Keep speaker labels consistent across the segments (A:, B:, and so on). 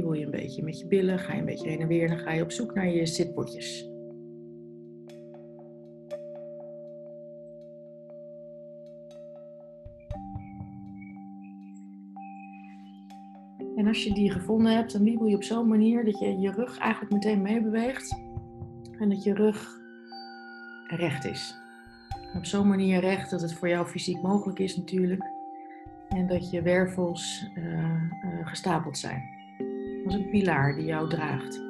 A: wiebel je een beetje met je billen, ga je een beetje heen en weer. Dan ga je op zoek naar je zitpotjes. En als je die gevonden hebt, dan wiebel je op zo'n manier dat je je rug eigenlijk meteen meebeweegt. En dat je rug recht is. Op zo'n manier recht dat het voor jou fysiek mogelijk is natuurlijk. En dat je wervels uh, uh, gestapeld zijn. Een pilaar die jou draagt.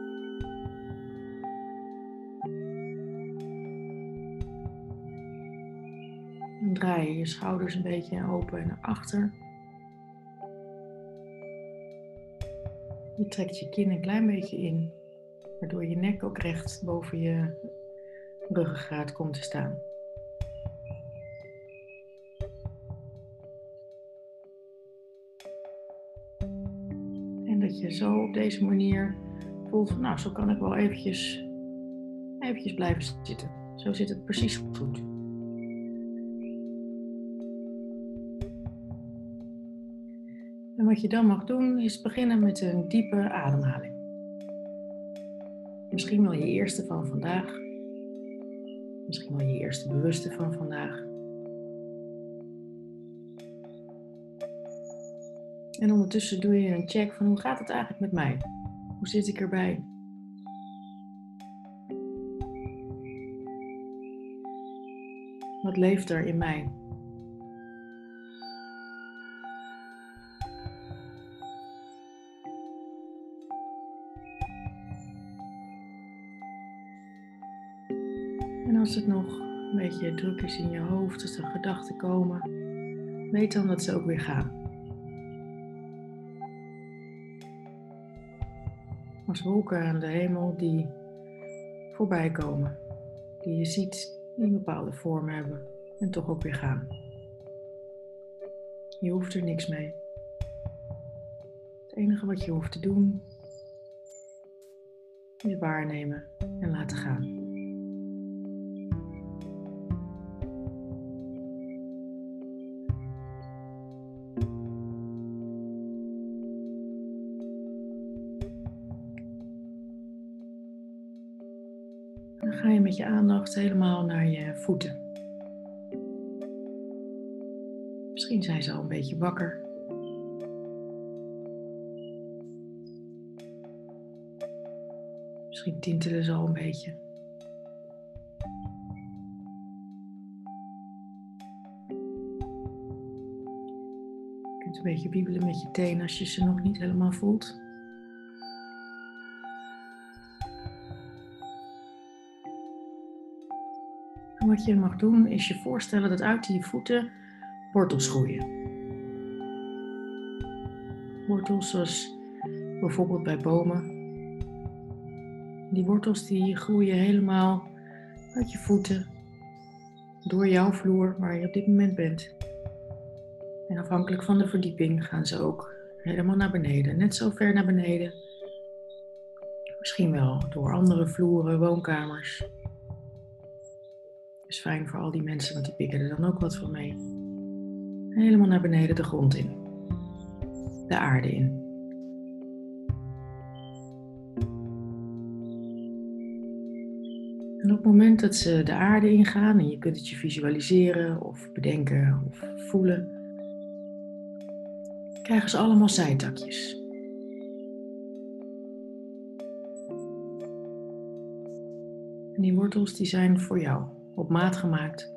A: Dan draai je je schouders een beetje open en naar achter. Je trekt je kin een klein beetje in, waardoor je nek ook recht boven je ruggengraat komt te staan. Je zo op deze manier voelt nou, zo kan ik wel eventjes, eventjes blijven zitten. Zo zit het precies goed. En wat je dan mag doen is beginnen met een diepe ademhaling. Misschien wel je eerste van vandaag. Misschien wel je eerste bewuste van vandaag. En ondertussen doe je een check van hoe gaat het eigenlijk met mij? Hoe zit ik erbij? Wat leeft er in mij? En als het nog een beetje druk is in je hoofd, als er gedachten komen, weet dan dat ze ook weer gaan. Als wolken aan de hemel die voorbij komen, die je ziet, die een bepaalde vorm hebben en toch ook weer gaan. Je hoeft er niks mee. Het enige wat je hoeft te doen is waarnemen en laten gaan. Aandacht helemaal naar je voeten. Misschien zijn ze al een beetje wakker. Misschien tintelen ze al een beetje. Je kunt een beetje wiebelen met je tenen als je ze nog niet helemaal voelt. Wat je mag doen is je voorstellen dat uit die voeten wortels groeien. Wortels zoals bijvoorbeeld bij bomen. Die wortels die groeien helemaal uit je voeten, door jouw vloer waar je op dit moment bent. En afhankelijk van de verdieping gaan ze ook helemaal naar beneden, net zo ver naar beneden. Misschien wel door andere vloeren, woonkamers. Is fijn voor al die mensen, want die pikken er dan ook wat van mee. Helemaal naar beneden de grond in. De aarde in. En op het moment dat ze de aarde ingaan, en je kunt het je visualiseren of bedenken of voelen, krijgen ze allemaal zijtakjes. En die wortels die zijn voor jou, op maat gemaakt.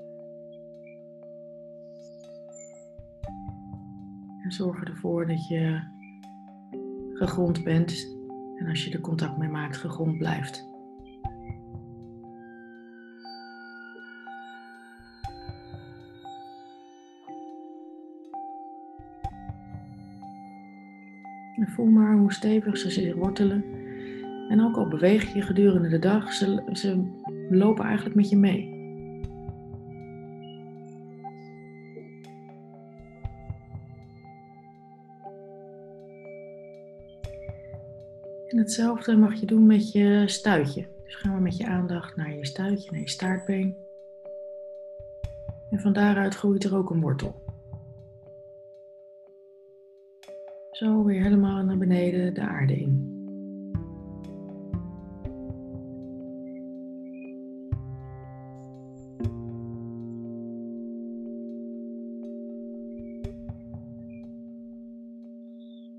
A: En zorgen ervoor dat je gegrond bent en als je er contact mee maakt, gegrond blijft. En voel maar hoe stevig ze zich wortelen. En ook al beweeg je gedurende de dag, ze, ze lopen eigenlijk met je mee. Hetzelfde mag je doen met je stuitje. Dus gaan we met je aandacht naar je stuitje, naar je staartbeen. En van daaruit groeit er ook een wortel. Zo weer helemaal naar beneden de aarde in.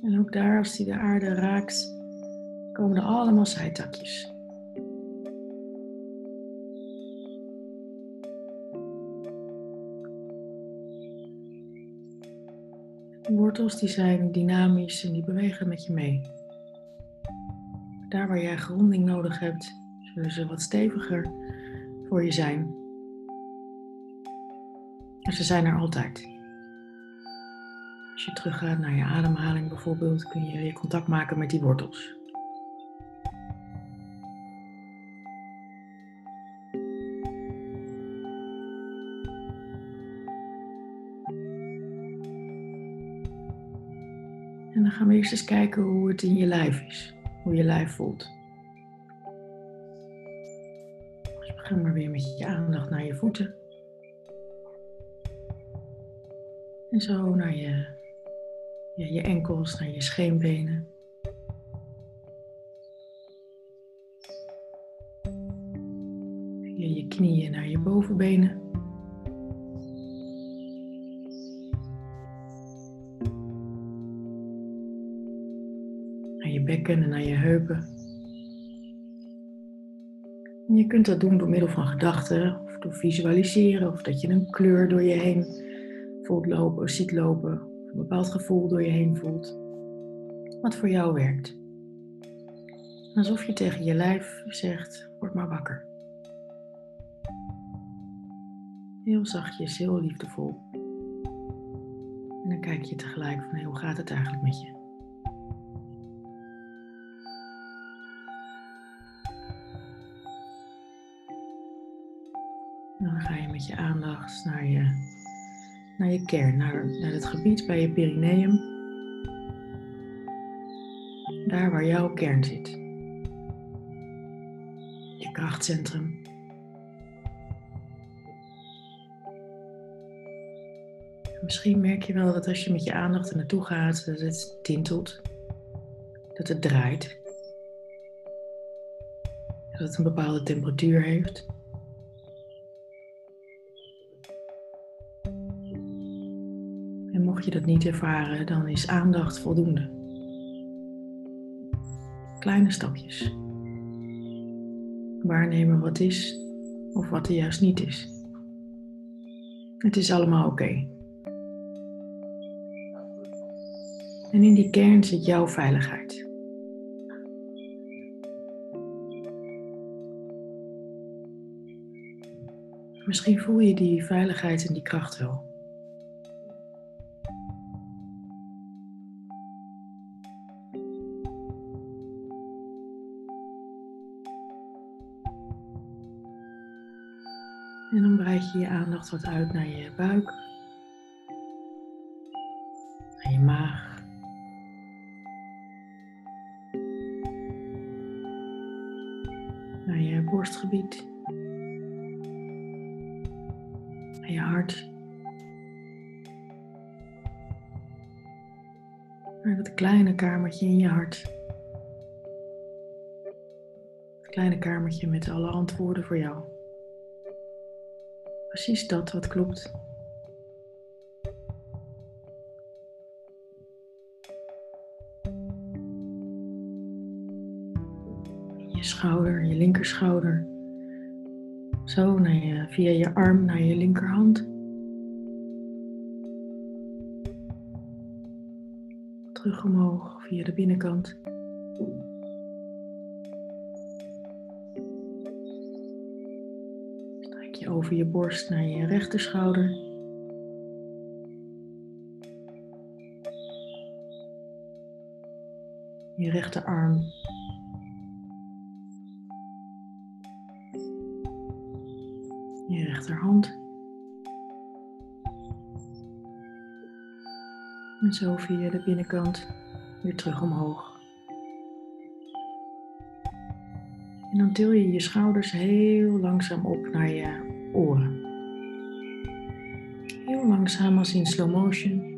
A: En ook daar, als die de aarde raakt, komen er allemaal zijtakjes. Wortels die zijn dynamisch en die bewegen met je mee. Daar waar jij gronding nodig hebt, zullen ze wat steviger voor je zijn. Maar ze zijn er altijd. Als je teruggaat naar je ademhaling bijvoorbeeld, kun je weer contact maken met die wortels. Gaan we eerst eens kijken hoe het in je lijf is, hoe je lijf voelt. Dus begin maar weer met je aandacht naar je voeten. En zo naar je, ja, je enkels, naar je scheenbenen. Via je knieën naar je bovenbenen. En naar je heupen. En je kunt dat doen door middel van gedachten, of door visualiseren, of dat je een kleur door je heen voelt lopen, ziet lopen, of een bepaald gevoel door je heen voelt. Wat voor jou werkt. Alsof je tegen je lijf zegt, word maar wakker. Heel zachtjes, heel liefdevol. En dan kijk je tegelijk van hoe gaat het eigenlijk met je. Dan ga je met je aandacht naar je naar je kern, naar, naar het gebied bij je perineum. Daar waar jouw kern zit. Je krachtcentrum. Misschien merk je wel dat als je met je aandacht er naartoe gaat, dat het tintelt, dat het draait, dat het een bepaalde temperatuur heeft. Dat niet ervaren, dan is aandacht voldoende. Kleine stapjes. Waarnemen wat is of wat er juist niet is. Het is allemaal oké. En in die kern zit jouw veiligheid. Misschien voel je die veiligheid en die kracht wel. Aandacht wat uit naar je buik, naar je maag. Naar je borstgebied, naar je hart. Naar dat kleine kamertje in je hart. Het kleine kamertje met alle antwoorden voor jou precies dat wat klopt. Je schouder, je linkerschouder. Zo naar je, via je arm naar je linkerhand. Terug omhoog via de binnenkant. Over je borst naar je rechterschouder. Je rechterarm. Je rechterhand. En zo via de binnenkant weer terug omhoog. En dan til je je schouders heel langzaam op naar je oren. Heel langzaam als in slow motion.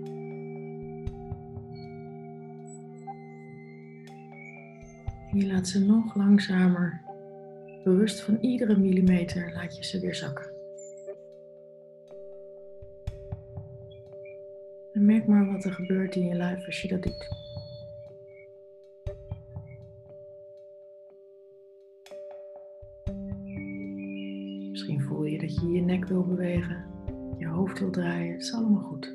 A: Je laat ze nog langzamer, bewust van iedere millimeter, laat je ze weer zakken. En merk maar wat er gebeurt in je lijf als je dat doet. Je je nek wil bewegen, je hoofd wil draaien. Het is allemaal goed.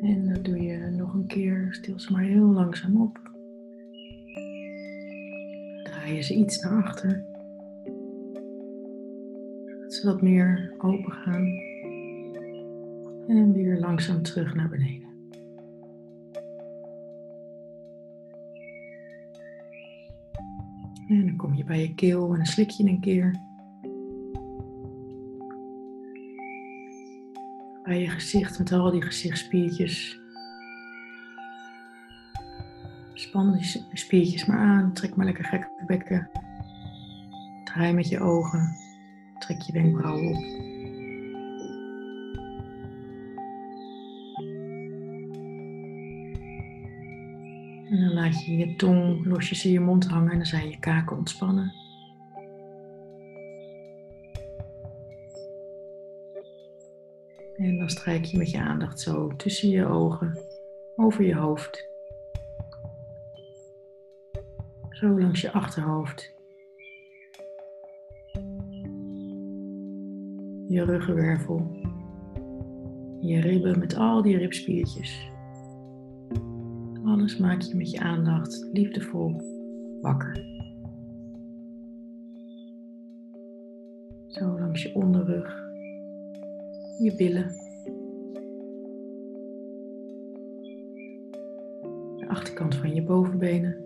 A: En dat doe je nog een keer. Stil ze maar heel langzaam op. Draai je ze iets naar achter ze wat meer open gaan. En weer langzaam terug naar beneden. En dan kom je bij je keel en dan slik je een keer. Bij je gezicht met al die gezichtsspiertjes. Span die spiertjes maar aan. Trek maar lekker gek bekken. Draai met je ogen. Trek je wenkbrauwen op. En dan laat je je tong losjes in je mond hangen en dan zijn je kaken ontspannen. En dan strijk je met je aandacht zo tussen je ogen, over je hoofd. Zo langs je achterhoofd. je ruggenwervel, je ribben met al die ribspiertjes. Alles maak je met je aandacht liefdevol wakker. Zo langs je onderrug, je billen, de achterkant van je bovenbenen.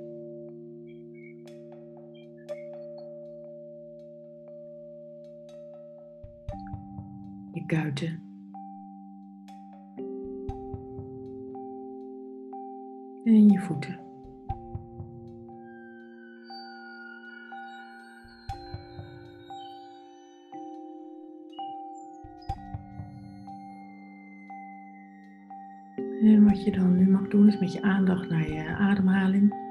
A: kuiten. Voeten. En wat je dan nu mag doen is met je aandacht naar je ademhaling.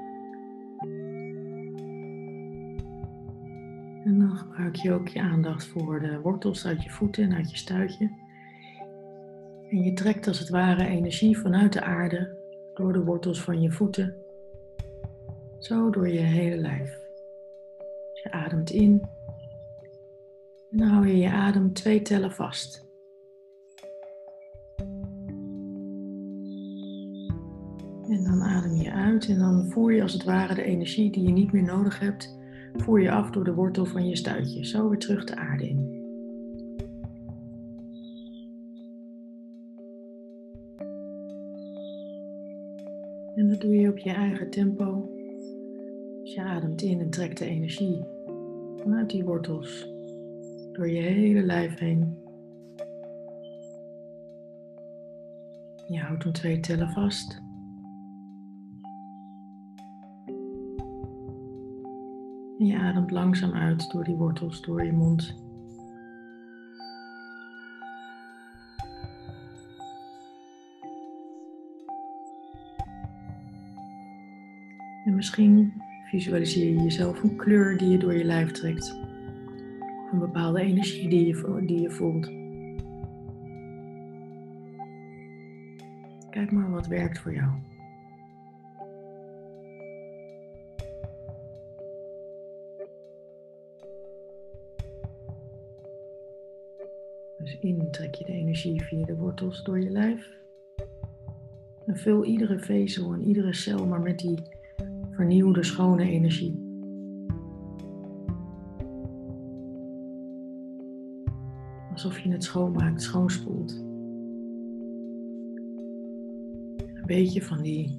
A: gebruik je ook je aandacht voor de wortels uit je voeten en uit je stuitje. En je trekt als het ware energie vanuit de aarde door de wortels van je voeten, zo door je hele lijf. Je ademt in en dan hou je je adem twee tellen vast. En dan adem je uit en dan voer je als het ware de energie die je niet meer nodig hebt voer je af door de wortel van je stuitje, zo weer terug de aarde in. Doe je op je eigen tempo. Dus je ademt in en trekt de energie vanuit die wortels door je hele lijf heen. Je houdt hem twee tellen vast. En je ademt langzaam uit door die wortels, door je mond. Misschien visualiseer je jezelf een kleur die je door je lijf trekt. Of een bepaalde energie die je, die je voelt. Kijk maar wat werkt voor jou. Dus in trek je de energie via de wortels door je lijf. En vul iedere vezel en iedere cel maar met die vernieuwde, schone energie. Alsof je het schoonmaakt, schoonspoelt. Een beetje van die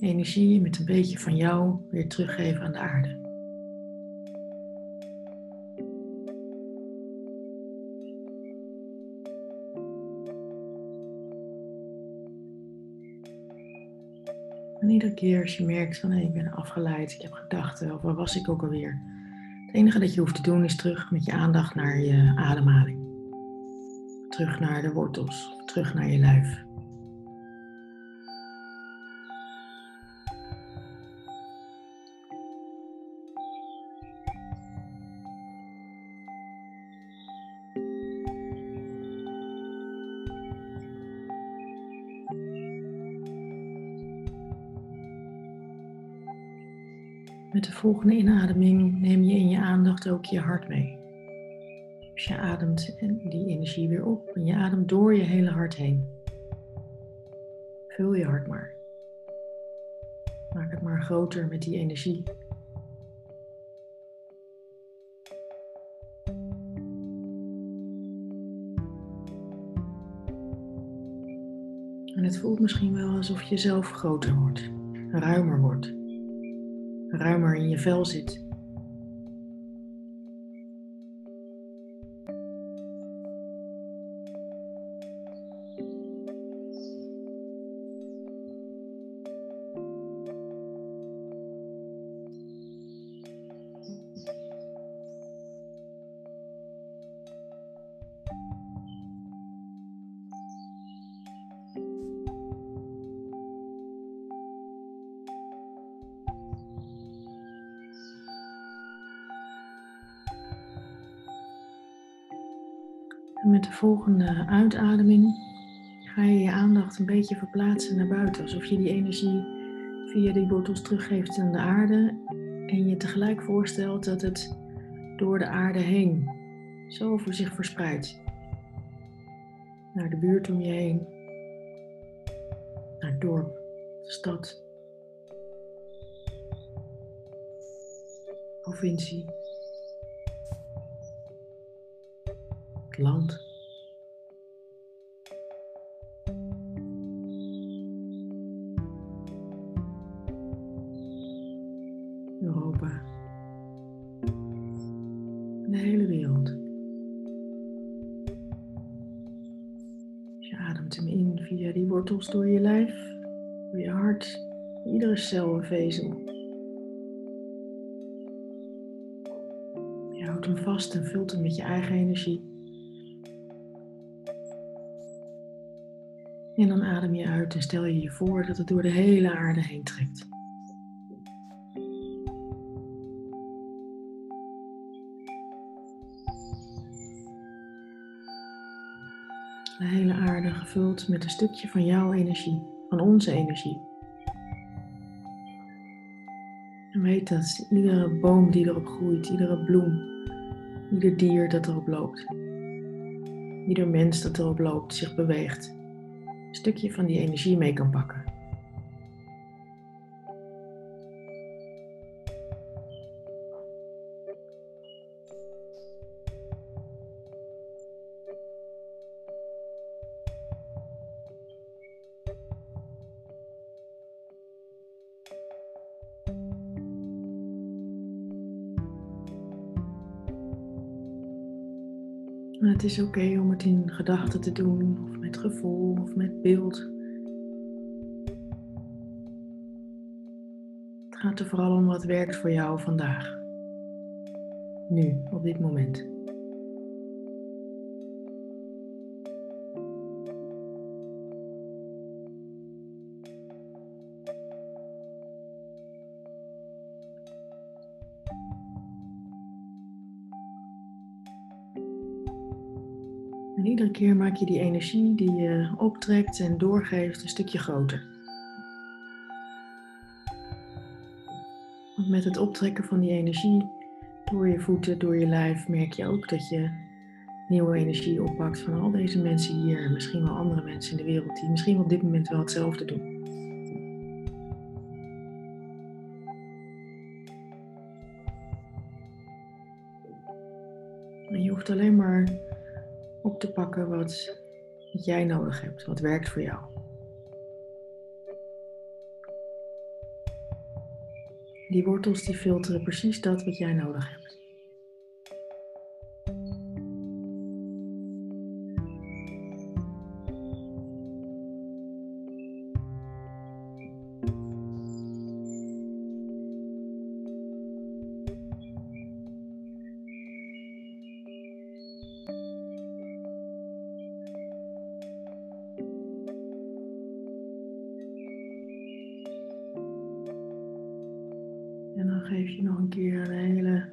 A: energie met een beetje van jou weer teruggeven aan de aarde. Iedere keer als je merkt van hé, ik ben afgeleid, ik heb gedachten of waar was ik ook alweer. Het enige dat je hoeft te doen is terug met je aandacht naar je ademhaling. Terug naar de wortels, terug naar je lijf. Met de volgende inademing neem je in je aandacht ook je hart mee. Dus je ademt die energie weer op en je ademt door je hele hart heen. Vul je hart maar. Maak het maar groter met die energie. En het voelt misschien wel alsof je zelf groter wordt, ruimer wordt, ruimer in je vel zit. Uitademing ga je je aandacht een beetje verplaatsen naar buiten. Alsof je die energie via die wortels teruggeeft aan de aarde. En je tegelijk voorstelt dat het door de aarde heen zo over zich verspreidt. Naar de buurt om je heen. Naar het dorp, de stad. Provincie. land. Je ademt hem in via die wortels door je lijf, door je hart, iedere cel en vezel. Je houdt hem vast en vult hem met je eigen energie. En dan adem je uit en stel je je voor dat het door de hele aarde heen trekt. Gevuld met een stukje van jouw energie, van onze energie. En weet dat iedere boom die erop groeit, iedere bloem, ieder dier dat erop loopt, ieder mens dat erop loopt, zich beweegt stukje van die energie mee kan pakken. Is oké om het in gedachten te doen, of met gevoel, of met beeld. Het gaat er vooral om wat werkt voor jou vandaag. Nu, op dit moment. Iedere keer maak je die energie die je optrekt en doorgeeft een stukje groter. Want met het optrekken van die energie door je voeten, door je lijf, merk je ook dat je nieuwe energie oppakt van al deze mensen hier en misschien wel andere mensen in de wereld die misschien op dit moment wel hetzelfde doen. En je hoeft alleen maar op te pakken wat, jij nodig hebt, wat werkt voor jou. Die wortels die filteren precies dat wat jij nodig hebt. En dan geef je nog een keer een hele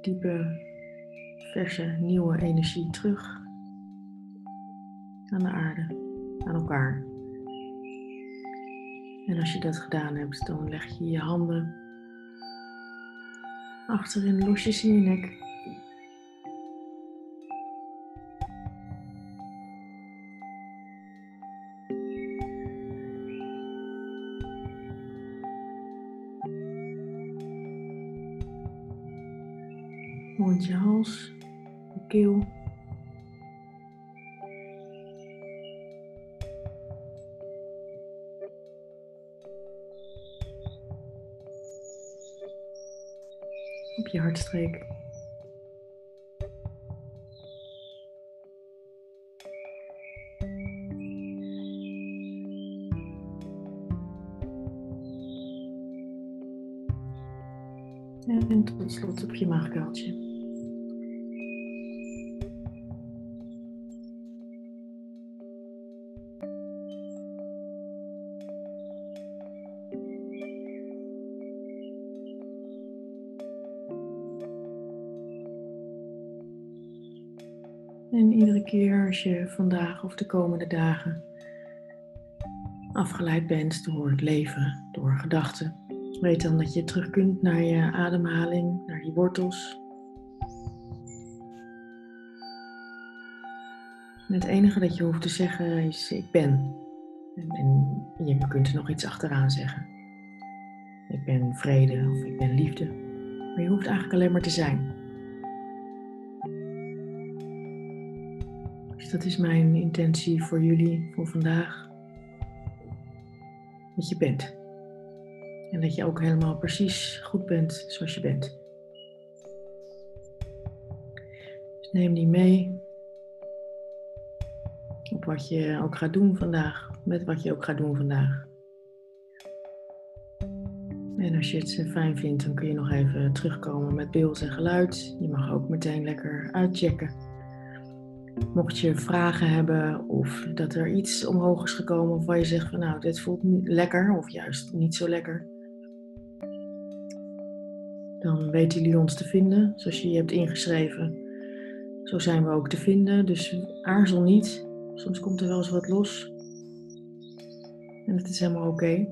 A: diepe, verse, nieuwe energie terug aan de aarde, aan elkaar. En als je dat gedaan hebt, dan leg je je handen achterin losjes in je nek. Rond je hals, je keel. Op je hartstreek. En tot slot op je maagkuiltje. Als je vandaag of de komende dagen afgeleid bent door het leven, door gedachten, weet dan dat je terug kunt naar je ademhaling, naar die wortels. Het enige dat je hoeft te zeggen is ik ben. En, en je kunt er nog iets achteraan zeggen. Ik ben vrede of ik ben liefde. Maar je hoeft eigenlijk alleen maar te zijn. Dat is mijn intentie voor jullie voor vandaag. Dat je bent. En dat je ook helemaal precies goed bent zoals je bent. Dus neem die mee op wat je ook gaat doen vandaag, met wat je ook gaat doen vandaag. En als je het fijn vindt, dan kun je nog even terugkomen met beeld en geluid. Je mag ook meteen lekker uitchecken Mocht je vragen hebben of dat er iets omhoog is gekomen waarvan je zegt van nou, dit voelt niet lekker of juist niet zo lekker. Dan weten jullie ons te vinden, zoals je je hebt ingeschreven. Zo zijn we ook te vinden, dus aarzel niet. Soms komt er wel eens wat los. En dat is helemaal oké.